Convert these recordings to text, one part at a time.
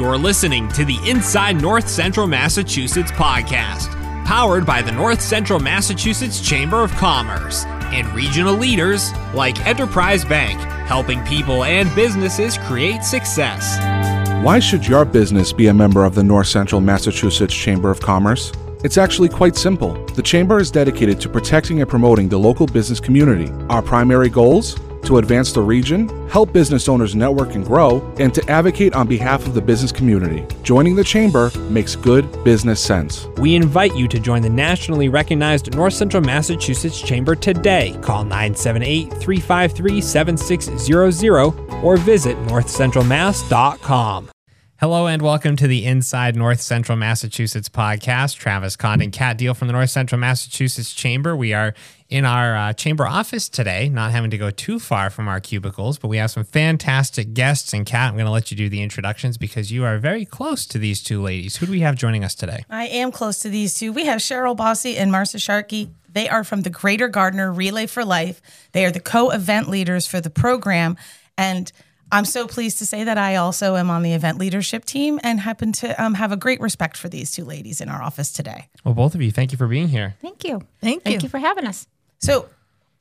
You're listening to the Inside North Central Massachusetts podcast, powered by the North Central Massachusetts Chamber of Commerce and regional leaders like Enterprise Bank, helping people and businesses create success. Why should your business be a member of the North Central Massachusetts Chamber of Commerce? It's actually quite simple. The Chamber is dedicated to protecting and promoting the local business community. Our primary goals? To advance the region, help business owners network and grow, and to advocate on behalf of the business community. Joining the Chamber makes good business sense. We invite you to join the nationally recognized North Central Massachusetts Chamber today. Call 978 353 7600 or visit northcentralmass.com. Hello and welcome to the Inside North Central Massachusetts podcast. Travis Condon, Kat Deal from the North Central Massachusetts Chamber. We are in our uh, chamber office today, not having to go too far from our cubicles, but we have some fantastic guests. And Kat, I'm going to let you do the introductions because you are very close to these two ladies. Who do we have joining us today? I am close to these two. We have Cheryl Bosse and Marcia Sharkey. They are from the Greater Gardner Relay for Life. They are the co-event leaders for the program, and I'm so pleased to say that I also am on the event leadership team and happen to um, have a great respect for these two ladies in our office today. Well, both of you, thank you for being here. Thank you. Thank Thank you. you for having us. So,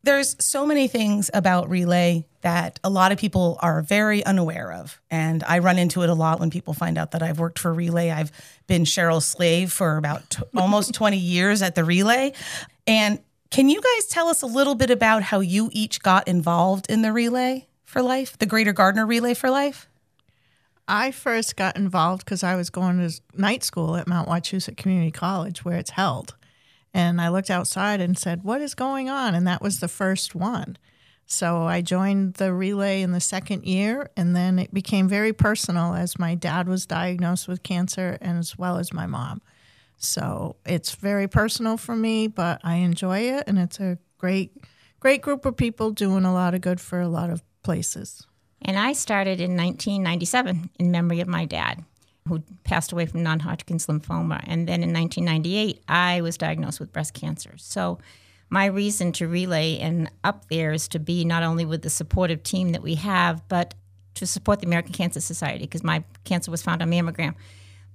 there's so many things about relay that a lot of people are very unaware of. And I run into it a lot when people find out that I've worked for Relay. I've been Cheryl's slave for about t- almost 20 years at the Relay. And can you guys tell us a little bit about how you each got involved in the Relay for Life, the Greater Gardner Relay for Life? I first got involved because I was going to night school at Mount Wachusett Community College where it's held. And I looked outside and said, What is going on? And that was the first one. So I joined the relay in the second year, and then it became very personal as my dad was diagnosed with cancer and as well as my mom. So it's very personal for me, but I enjoy it, and it's a great, great group of people doing a lot of good for a lot of places. And I started in 1997 in memory of my dad, who passed away from non Hodgkin's lymphoma. And then in 1998, I was diagnosed with breast cancer. So my reason to relay and up there is to be not only with the supportive team that we have, but to support the American Cancer Society because my cancer was found on mammogram.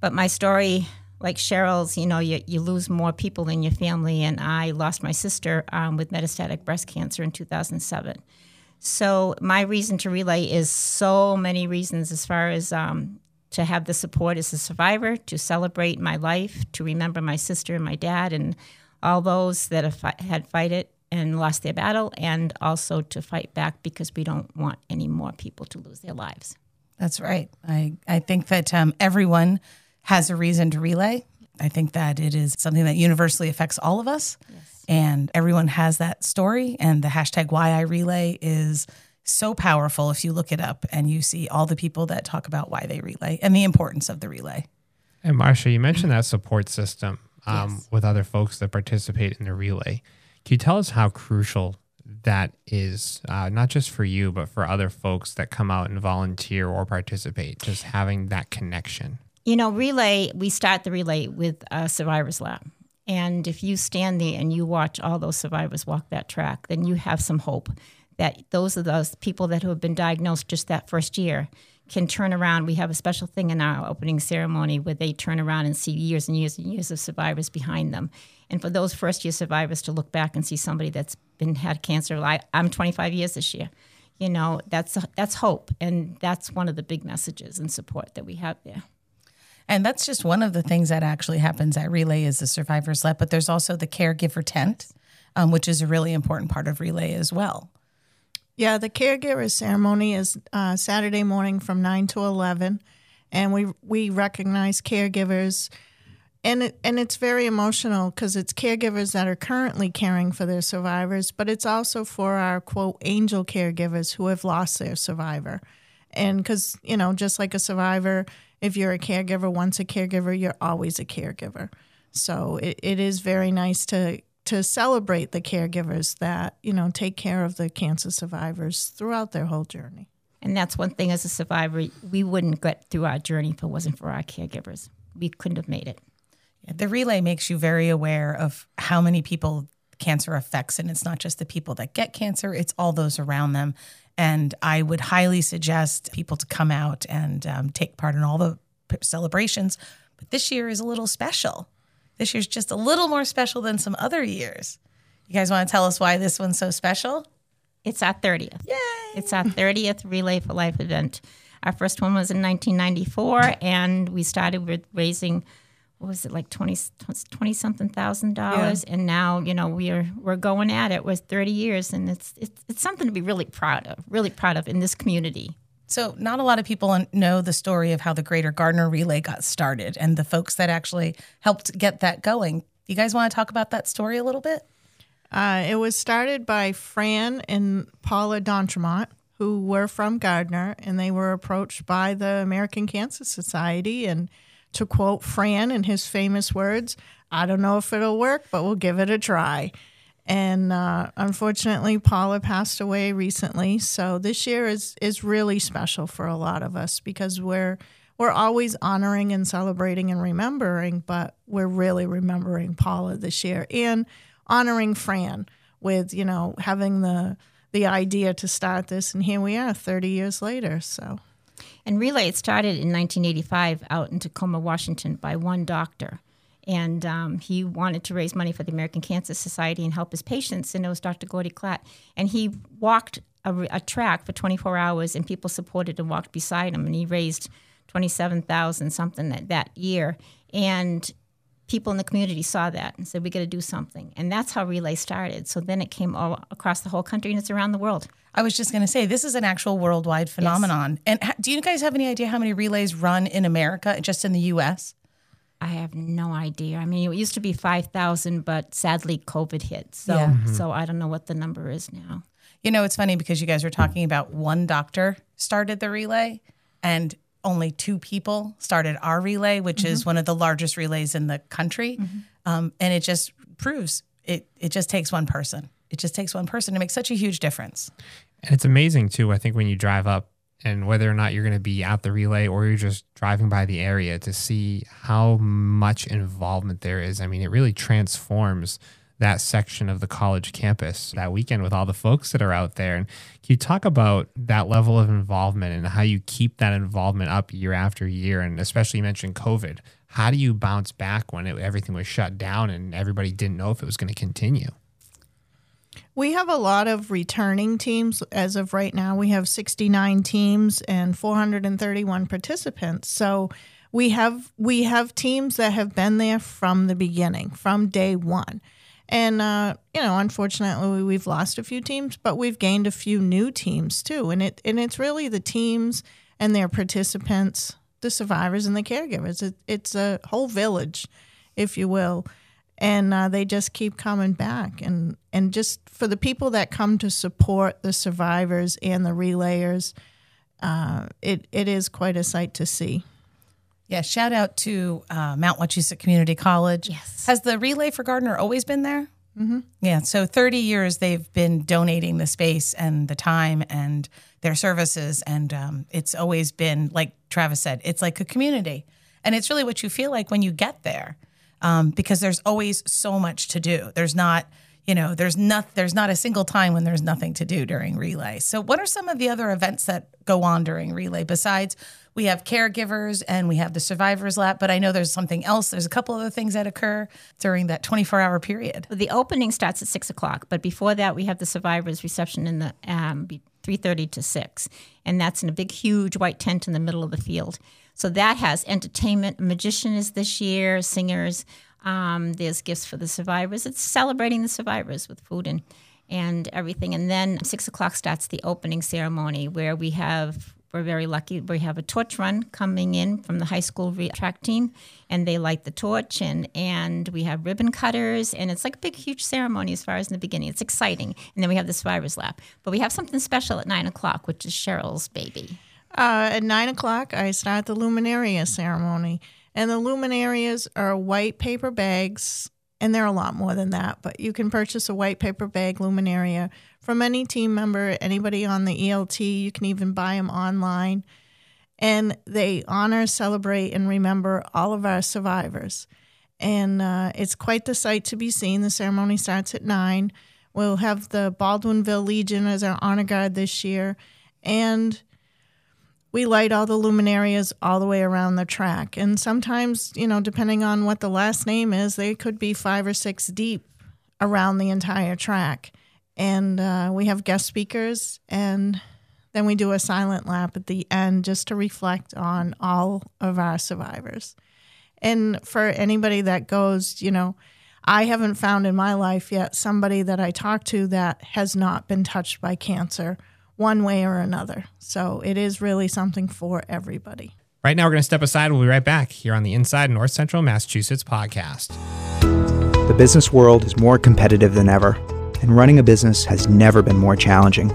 But my story, like Cheryl's, you know, you, you lose more people in your family. And I lost my sister um, with metastatic breast cancer in 2007. So my reason to relay is so many reasons as far as um, to have the support as a survivor, to celebrate my life, to remember my sister and my dad and all those that have had fight it and lost their battle, and also to fight back because we don't want any more people to lose their lives. That's right. I, I think that um, everyone has a reason to relay. I think that it is something that universally affects all of us. And everyone has that story. And the hashtag why I relay is so powerful if you look it up and you see all the people that talk about why they relay and the importance of the relay. And Marcia, you mentioned that support system um, with other folks that participate in the relay. Can you tell us how crucial that is, uh, not just for you, but for other folks that come out and volunteer or participate, just having that connection? You know, relay, we start the relay with a survivor's lab. And if you stand there and you watch all those survivors walk that track, then you have some hope that those of those people that who have been diagnosed just that first year can turn around. We have a special thing in our opening ceremony where they turn around and see years and years and years of survivors behind them. And for those first year survivors to look back and see somebody that's been had cancer, I, I'm 25 years this year. You know, that's that's hope, and that's one of the big messages and support that we have there. And that's just one of the things that actually happens at Relay is the survivor's lab, but there's also the caregiver tent, um, which is a really important part of Relay as well. Yeah, the caregiver ceremony is uh, Saturday morning from nine to eleven, and we we recognize caregivers, and it, and it's very emotional because it's caregivers that are currently caring for their survivors, but it's also for our quote angel caregivers who have lost their survivor, and because you know just like a survivor, if you're a caregiver, once a caregiver, you're always a caregiver. So it, it is very nice to to celebrate the caregivers that you know take care of the cancer survivors throughout their whole journey. And that's one thing as a survivor, we wouldn't get through our journey if it wasn't for our caregivers. We couldn't have made it. The relay makes you very aware of how many people cancer affects, and it's not just the people that get cancer, it's all those around them. And I would highly suggest people to come out and um, take part in all the celebrations. But this year is a little special. This year's just a little more special than some other years. You guys want to tell us why this one's so special? It's our 30th. Yay! It's our 30th Relay for Life event. Our first one was in 1994, and we started with raising, was it, like 20, 20 something thousand dollars. And now, you know, we're we're going at it with 30 years, and it's, it's, it's something to be really proud of, really proud of in this community. So, not a lot of people know the story of how the Greater Gardner Relay got started and the folks that actually helped get that going. You guys want to talk about that story a little bit? Uh, it was started by Fran and Paula D'Entremont, who were from Gardner, and they were approached by the American Cancer Society. And to quote Fran in his famous words, I don't know if it'll work, but we'll give it a try. And uh, unfortunately, Paula passed away recently. So this year is is really special for a lot of us because we're we're always honoring and celebrating and remembering, but we're really remembering Paula this year and honoring Fran with you know having the the idea to start this, and here we are, thirty years later. So. And Relay started in 1985 out in Tacoma, Washington, by one doctor and um, he wanted to raise money for the American Cancer Society and help his patients. And it was Dr. Gordy Klatt, and he walked a, a, track for 24 hours, and people supported and walked beside him, and he raised 27,000 something that, that year, and people in the community saw that and said we got to do something, and that's how Relay started. So then it came all across the whole country, and it's around the world. I was just going to say this is an actual worldwide phenomenon. Yes. And do you guys have any idea how many relays run in America, just in the U.S.? I have no idea. I mean, it used to be 5,000, but sadly COVID hit. So, yeah. mm-hmm. so I don't know what the number is now. You know, it's funny because you guys were talking about one doctor started the relay and only two people started our relay, which mm-hmm. is one of the largest relays in the country. Mm-hmm. Um, and it just proves it, it just takes one person. It just takes one person to make such a huge difference. And it's amazing too. I think when you drive up and whether or not you're going to be at the relay or you're just driving by the area to see how much involvement there is. I mean, it really transforms that section of the college campus that weekend with all the folks that are out there. And can you talk about that level of involvement and how you keep that involvement up year after year? And especially you mentioned COVID. How do you bounce back when it, everything was shut down and everybody didn't know if it was going to continue? We have a lot of returning teams as of right now. We have 69 teams and 431 participants. So we have we have teams that have been there from the beginning, from day one. And uh, you know, unfortunately, we've lost a few teams, but we've gained a few new teams too. And it and it's really the teams and their participants, the survivors and the caregivers. It, it's a whole village, if you will and uh, they just keep coming back and and just for the people that come to support the survivors and the relayers uh, it it is quite a sight to see yeah shout out to uh, mount wachusett community college yes has the relay for gardner always been there mm-hmm. yeah so 30 years they've been donating the space and the time and their services and um, it's always been like travis said it's like a community and it's really what you feel like when you get there um, because there's always so much to do. There's not, you know, there's not there's not a single time when there's nothing to do during relay. So, what are some of the other events that go on during relay besides? We have caregivers and we have the survivors lap, but I know there's something else. There's a couple other things that occur during that 24 hour period. The opening starts at six o'clock, but before that, we have the survivors reception in the um, 3:30 to six, and that's in a big, huge white tent in the middle of the field. So that has entertainment. magician is this year, singers. Um, there's gifts for the survivors. It's celebrating the survivors with food and and everything. And then six o'clock starts the opening ceremony where we have we're very lucky. We have a torch run coming in from the high school track team, and they light the torch, and and we have ribbon cutters, and it's like a big, huge ceremony as far as in the beginning. It's exciting, and then we have the survivors lap. But we have something special at nine o'clock, which is Cheryl's baby. Uh, at nine o'clock, I start the luminaria ceremony. And the luminarias are white paper bags, and they're a lot more than that, but you can purchase a white paper bag luminaria from any team member, anybody on the ELT. You can even buy them online. And they honor, celebrate, and remember all of our survivors. And uh, it's quite the sight to be seen. The ceremony starts at nine. We'll have the Baldwinville Legion as our honor guard this year. And we light all the luminarias all the way around the track. And sometimes, you know, depending on what the last name is, they could be five or six deep around the entire track. And uh, we have guest speakers, and then we do a silent lap at the end just to reflect on all of our survivors. And for anybody that goes, you know, I haven't found in my life yet somebody that I talk to that has not been touched by cancer one way or another. So it is really something for everybody. Right now, we're going to step aside. We'll be right back here on the Inside North Central Massachusetts podcast. The business world is more competitive than ever, and running a business has never been more challenging.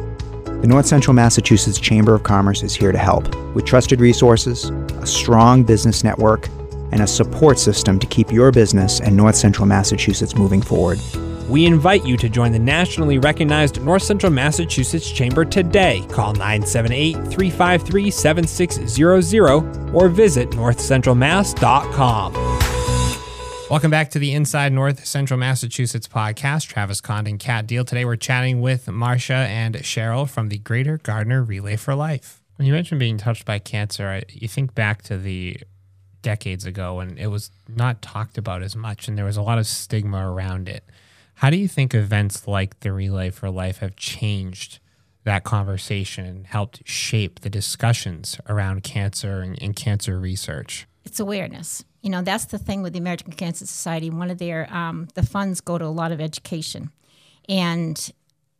The North Central Massachusetts Chamber of Commerce is here to help with trusted resources, a strong business network, and a support system to keep your business and North Central Massachusetts moving forward. We invite you to join the nationally recognized North Central Massachusetts Chamber today. Call 978 353 7600 or visit northcentralmass.com. Welcome back to the Inside North Central Massachusetts podcast. Travis Condon, Kat Deal. Today we're chatting with Marcia and Cheryl from the Greater Gardner Relay for Life. When you mentioned being touched by cancer, you think back to the decades ago when it was not talked about as much and there was a lot of stigma around it. How do you think events like the Relay for Life have changed that conversation and helped shape the discussions around cancer and, and cancer research? It's awareness. You know, that's the thing with the American Cancer Society. One of their um, the funds go to a lot of education, and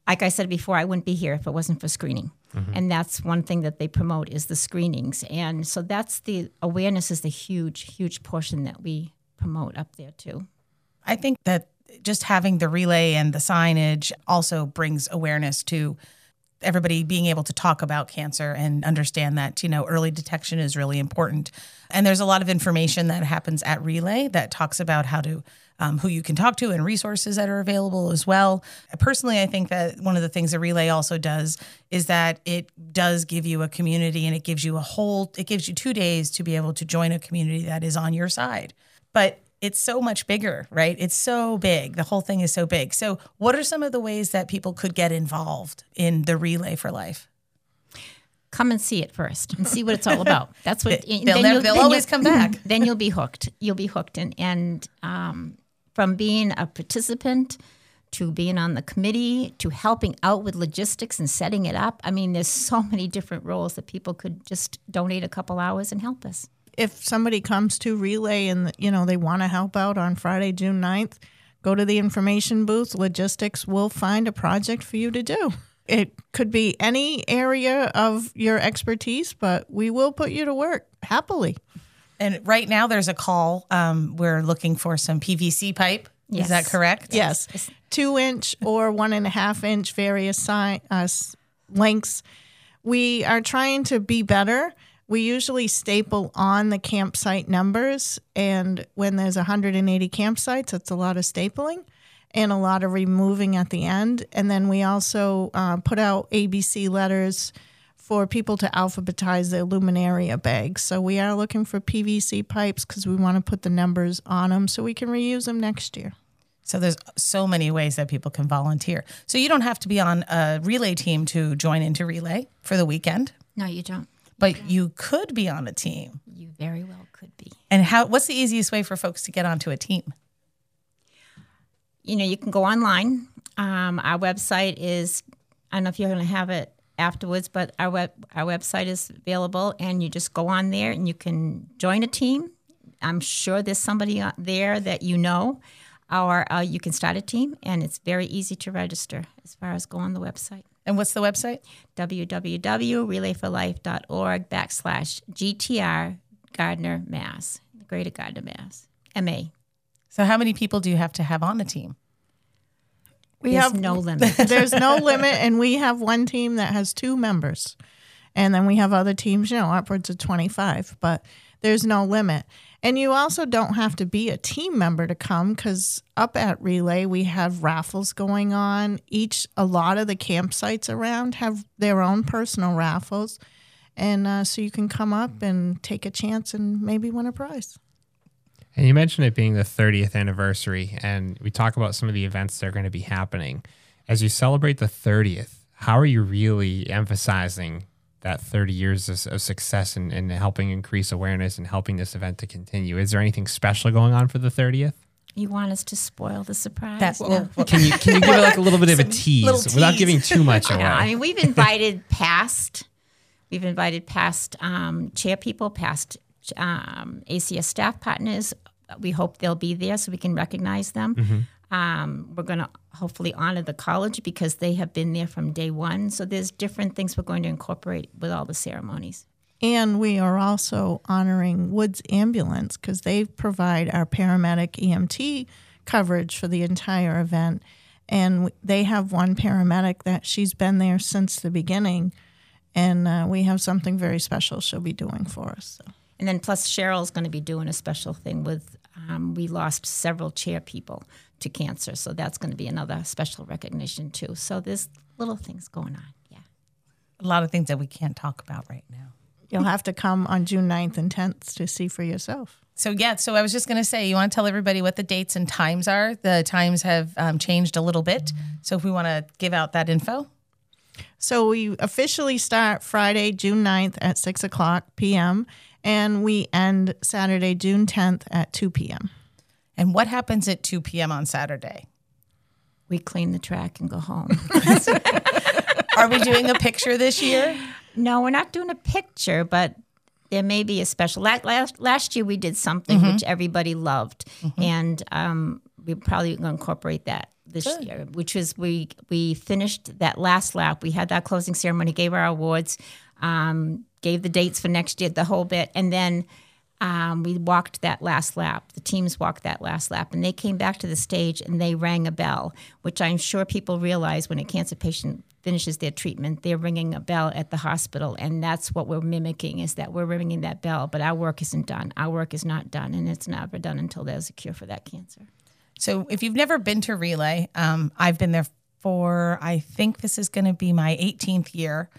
like I said before, I wouldn't be here if it wasn't for screening. Mm-hmm. And that's one thing that they promote is the screenings. And so that's the awareness is the huge, huge portion that we promote up there too. I think that just having the relay and the signage also brings awareness to everybody being able to talk about cancer and understand that you know early detection is really important. And there's a lot of information that happens at relay that talks about how to um, who you can talk to and resources that are available as well. Personally i think that one of the things that relay also does is that it does give you a community and it gives you a whole it gives you two days to be able to join a community that is on your side. But it's so much bigger, right? It's so big. The whole thing is so big. So, what are some of the ways that people could get involved in the Relay for Life? Come and see it first and see what it's all about. That's what they'll, never, they'll always come back. Then you'll be hooked. You'll be hooked, and and um, from being a participant to being on the committee to helping out with logistics and setting it up. I mean, there's so many different roles that people could just donate a couple hours and help us if somebody comes to relay and you know they want to help out on Friday, June 9th, go to the information booth. Logistics will find a project for you to do. It could be any area of your expertise, but we will put you to work happily. And right now, there's a call. Um, we're looking for some PVC pipe. Yes. Is that correct? Yes. yes. Two inch or one and a half inch various si- uh, lengths. We are trying to be better we usually staple on the campsite numbers, and when there's 180 campsites, that's a lot of stapling and a lot of removing at the end. And then we also uh, put out ABC letters for people to alphabetize their luminaria bags. So we are looking for PVC pipes because we want to put the numbers on them so we can reuse them next year. So there's so many ways that people can volunteer. So you don't have to be on a relay team to join into relay for the weekend. No, you don't but you could be on a team. You very well could be. And how? What's the easiest way for folks to get onto a team? You know, you can go online. Um, our website is. I don't know if you're going to have it afterwards, but our web our website is available, and you just go on there and you can join a team. I'm sure there's somebody there that you know, or uh, you can start a team, and it's very easy to register as far as go on the website. And what's the website? www.relayforlife.org backslash GTR Gardner, Mass. Greater Gardner, Mass. MA. So, how many people do you have to have on the team? We there's have no limit. there's no limit, and we have one team that has two members, and then we have other teams, you know, upwards of 25. But there's no limit. And you also don't have to be a team member to come because up at Relay, we have raffles going on. Each, a lot of the campsites around have their own personal raffles. And uh, so you can come up and take a chance and maybe win a prize. And you mentioned it being the 30th anniversary, and we talk about some of the events that are going to be happening. As you celebrate the 30th, how are you really emphasizing that 30 years of, of success and, and helping increase awareness and helping this event to continue. Is there anything special going on for the 30th? You want us to spoil the surprise? That's No. well, Can you can you give it like a little bit of a tease little without giving too much I away? know. I mean, we've invited past, we've invited past um, chair people, past um, ACS staff partners. We hope they'll be there so we can recognize them. Mm-hmm. Um, we're going to hopefully honor the college because they have been there from day one. So there's different things we're going to incorporate with all the ceremonies. And we are also honoring Woods Ambulance because they provide our paramedic EMT coverage for the entire event. And they have one paramedic that she's been there since the beginning. And uh, we have something very special she'll be doing for us. So. And then plus Cheryl's going to be doing a special thing with. Um, we lost several chair people to cancer, so that's going to be another special recognition too. So there's little things going on. Yeah. a lot of things that we can't talk about right now. You'll have to come on June 9th and 10th to see for yourself. So yeah, so I was just going to say, you want to tell everybody what the dates and times are. The times have um, changed a little bit, so if we want to give out that info, So we officially start Friday, June 9th at 6 o'clock p.m., and we end Saturday, June 10th at 2 p.m. and what happens at 2 p.m. on Saturday? We clean the track and go home. Are we doing a picture this year? no, we're not doing a picture, but there may be a special. la- Last last year we did something which everybody loved, and um, we're probably going to incorporate that this year. Which was we we finished that last lap. We had that closing ceremony, gave our awards, um, gave the dates for next year, the whole bit, and then. Um, we walked that last lap. The teams walked that last lap, and they came back to the stage and they rang a bell, which I'm sure people realize when a cancer patient finishes their treatment, they're ringing a bell at the hospital, and that's what we're mimicking is that we're ringing that bell. But our work isn't done. Our work is not done, and it's never done until there's a cure for that cancer. So if you've never been to Relay, um, I've been there for I think this is going to be my 18th year.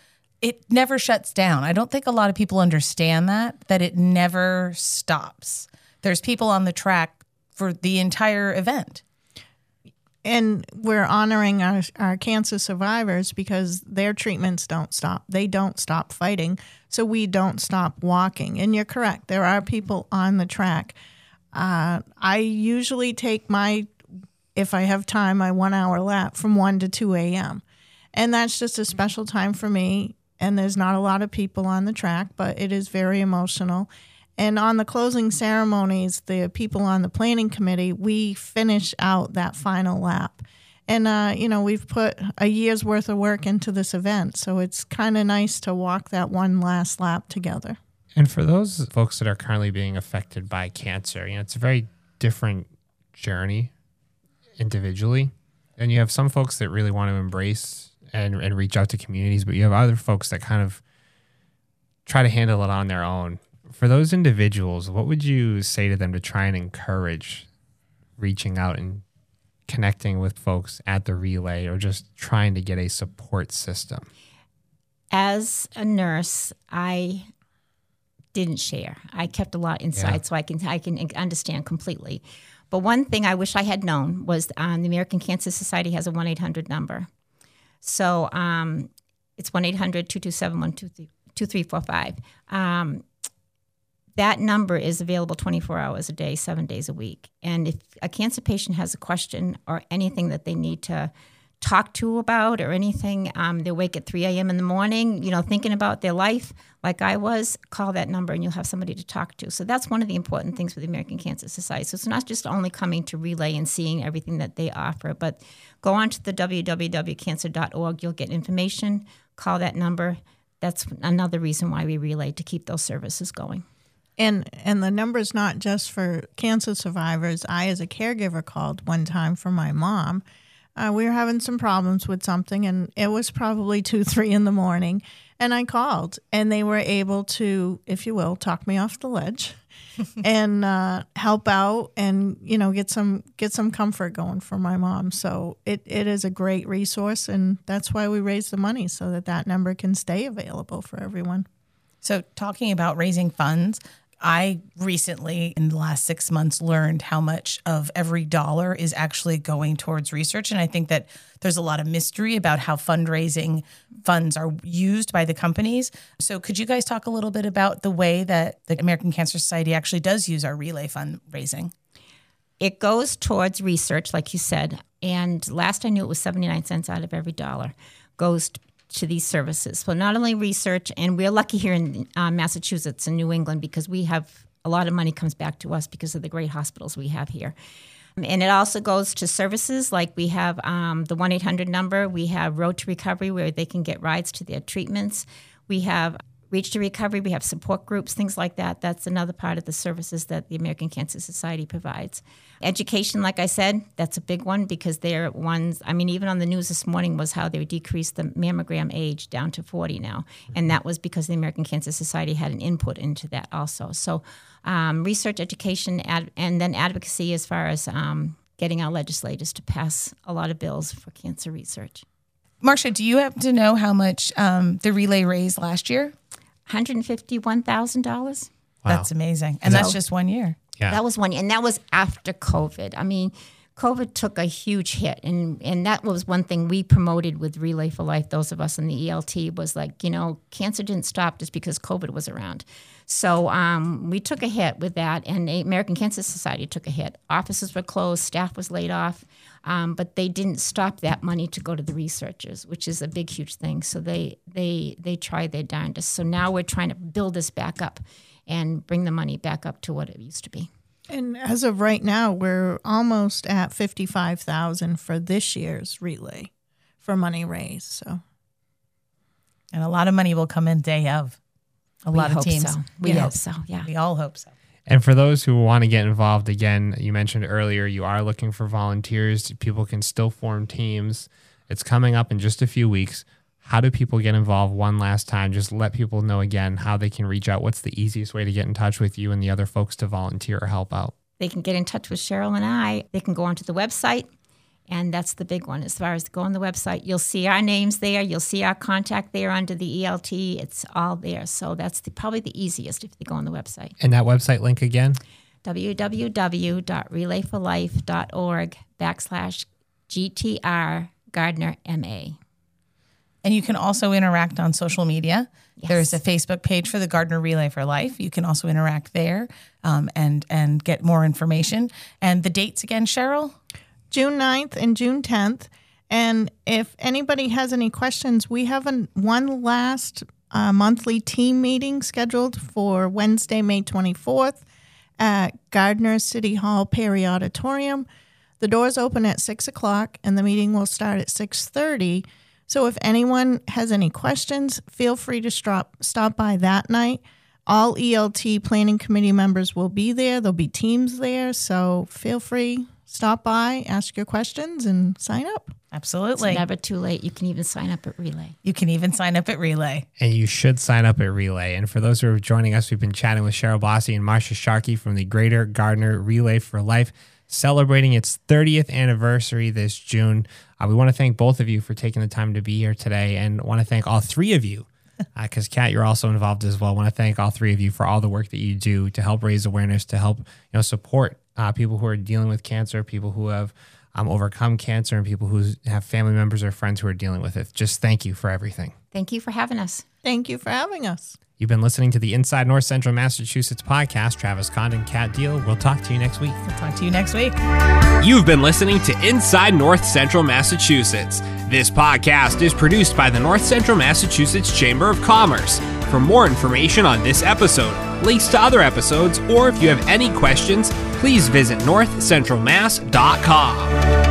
It never shuts down. I don't think a lot of people understand that that it never stops. There's people on the track for the entire event. And we're honoring our, our cancer survivors because their treatments don't stop. They don't stop fighting. So we don't stop walking. And you're correct. There are people on the track. Uh, I usually take my, if I have time, my one hour lap from 1 to 2 a.m. And that's just a special time for me. And there's not a lot of people on the track, but it is very emotional. And on the closing ceremonies, the people on the planning committee, we finish out that final lap. And, uh, you know, we've put a year's worth of work into this event. So it's kind of nice to walk that one last lap together. And for those folks that are currently being affected by cancer, you know, it's a very different journey individually. And you have some folks that really want to embrace and, and reach out to communities, but you have other folks that kind of try to handle it on their own. For those individuals, what would you say to them to try and encourage reaching out and connecting with folks at the relay or just trying to get a support system? As a nurse, I didn't share. I kept a lot inside, Yeah. so I can I can understand completely. But one thing I wish I had known was um, the American Cancer Society has a one eight hundred number. So um, it's 1 800 227 2345. Um, that number is available 24 hours a day, seven days a week. And if a cancer patient has a question or anything that they need to talk to about or anything, um, they wake at 3 a.m. in the morning, you know, thinking about their life like I was, call that number and you'll have somebody to talk to. So that's one of the important things with the American Cancer Society. So it's not just only coming to Relay and seeing everything that they offer, but go on to the www.cancer.org. You'll get information, call that number. That's another reason why we relay to keep those services going. And and the number's not just for cancer survivors. I, as a caregiver, called one time for my mom. Uh, we were having some problems with something, and it was probably two, three in the morning. And I called, and they were able to, if you will, talk me off the ledge, and uh, help out, and you know, get some get some comfort going for my mom. So it, it is a great resource, and that's why we raise the money so that that number can stay available for everyone. So talking about raising funds, I recently, in the last six months, learned how much of every dollar is actually going towards research. And I think that there's a lot of mystery about how fundraising funds are used by the companies. So, could you guys talk a little bit about the way that the American Cancer Society actually does use our relay fundraising? It goes towards research, like you said. And last I knew, it was 79 cents out of every dollar goes to these services. So not only research, and we're lucky here in uh, Massachusetts and New England because we have a lot of money comes back to us because of the great hospitals we have here. And it also goes to services like we have um, the 1 800 number, we have Road to Recovery where they can get rides to their treatments. We have Reach to Recovery, we have support groups, things like that. That's another part of the services that the American Cancer Society provides. Education, like I said, that's a big one because they're ones, I mean, even on the news this morning was how they decreased the mammogram age down to 40 now. And that was because the American Cancer Society had an input into that also. So, um, research, education, ad- and then advocacy as far as um, getting our legislators to pass a lot of bills for cancer research. Marcia, do you happen to know how much um, the relay raised last year? $151,000. That's amazing. And that's just one year. Yeah. That was one, year. and that was after COVID. I mean, COVID took a huge hit, and and that was one thing we promoted with Relay for Life. Those of us in the ELT was like, you know, cancer didn't stop just because COVID was around. So um, we took a hit with that, and the American Cancer Society took a hit. Offices were closed, staff was laid off, um, but they didn't stop that money to go to the researchers, which is a big, huge thing. So they they they tried their darndest. So now we're trying to build this back up and bring the money back up to what it used to be. And as of right now, we're almost at fifty-five thousand for this year's relay for money raised. So And a lot of money will come in day of. A lot we of teams. So. We Yeah. hope so. Yeah. We all hope so. And for those who want to get involved, again, you mentioned earlier, you are looking for volunteers. People can still form teams. It's coming up in just a few weeks. How do people get involved one last time? Just let people know again how they can reach out. What's the easiest way to get in touch with you and the other folks to volunteer or help out? They can get in touch with Cheryl and I. They can go onto the website, and that's the big one. As far as go on the website, you'll see our names there. You'll see our contact there under the ELT. It's all there. So that's the, probably the easiest if they go on the website. And that website link again? www.relayforlife.org backslash GTR Gardner MA. And you can also interact on social media. There's a Facebook page for the Gardner Relay for Life. You can also interact there um, and and get more information. And the dates again, Cheryl. June 9th and June 10th. And if anybody has any questions, we have an, one last uh, monthly team meeting scheduled for Wednesday, May 24th at Gardner City Hall Perry Auditorium. The doors open at 6 o'clock and the meeting will start at 6.30. So if anyone has any questions, feel free to stop, stop by that night. All ELT planning committee members will be there. There'll be teams there. So feel free, stop by, ask your questions, and sign up. Absolutely. It's never too late. You can even sign up at Relay. you can even sign up at Relay. and you should sign up at Relay. And for those who are joining us, we've been chatting with Cheryl Bosse and Marcia Sharkey from the Greater Gardner Relay for Life, celebrating its 30th anniversary this June. Uh, we want to thank both of you for taking the time to be here today, and want to thank all three of you. Because Kat, you're also involved as well. I want to thank all three of you for all the work that you do to help raise awareness, to help you know support uh, people who are dealing with cancer, people who have um, overcome cancer, and people who have family members or friends who are dealing with it. Just thank you for everything. Thank you for having us. Thank you for having us. You've been listening to the Inside North Central Massachusetts podcast. Travis Condon, Kat Deal. We'll talk to you next week. We'll talk to you next week. You've been listening to Inside North Central Massachusetts. This podcast is produced by the North Central Massachusetts Chamber of Commerce. For more information on this episode, links to other episodes, or if you have any questions, please visit northcentralmass.com.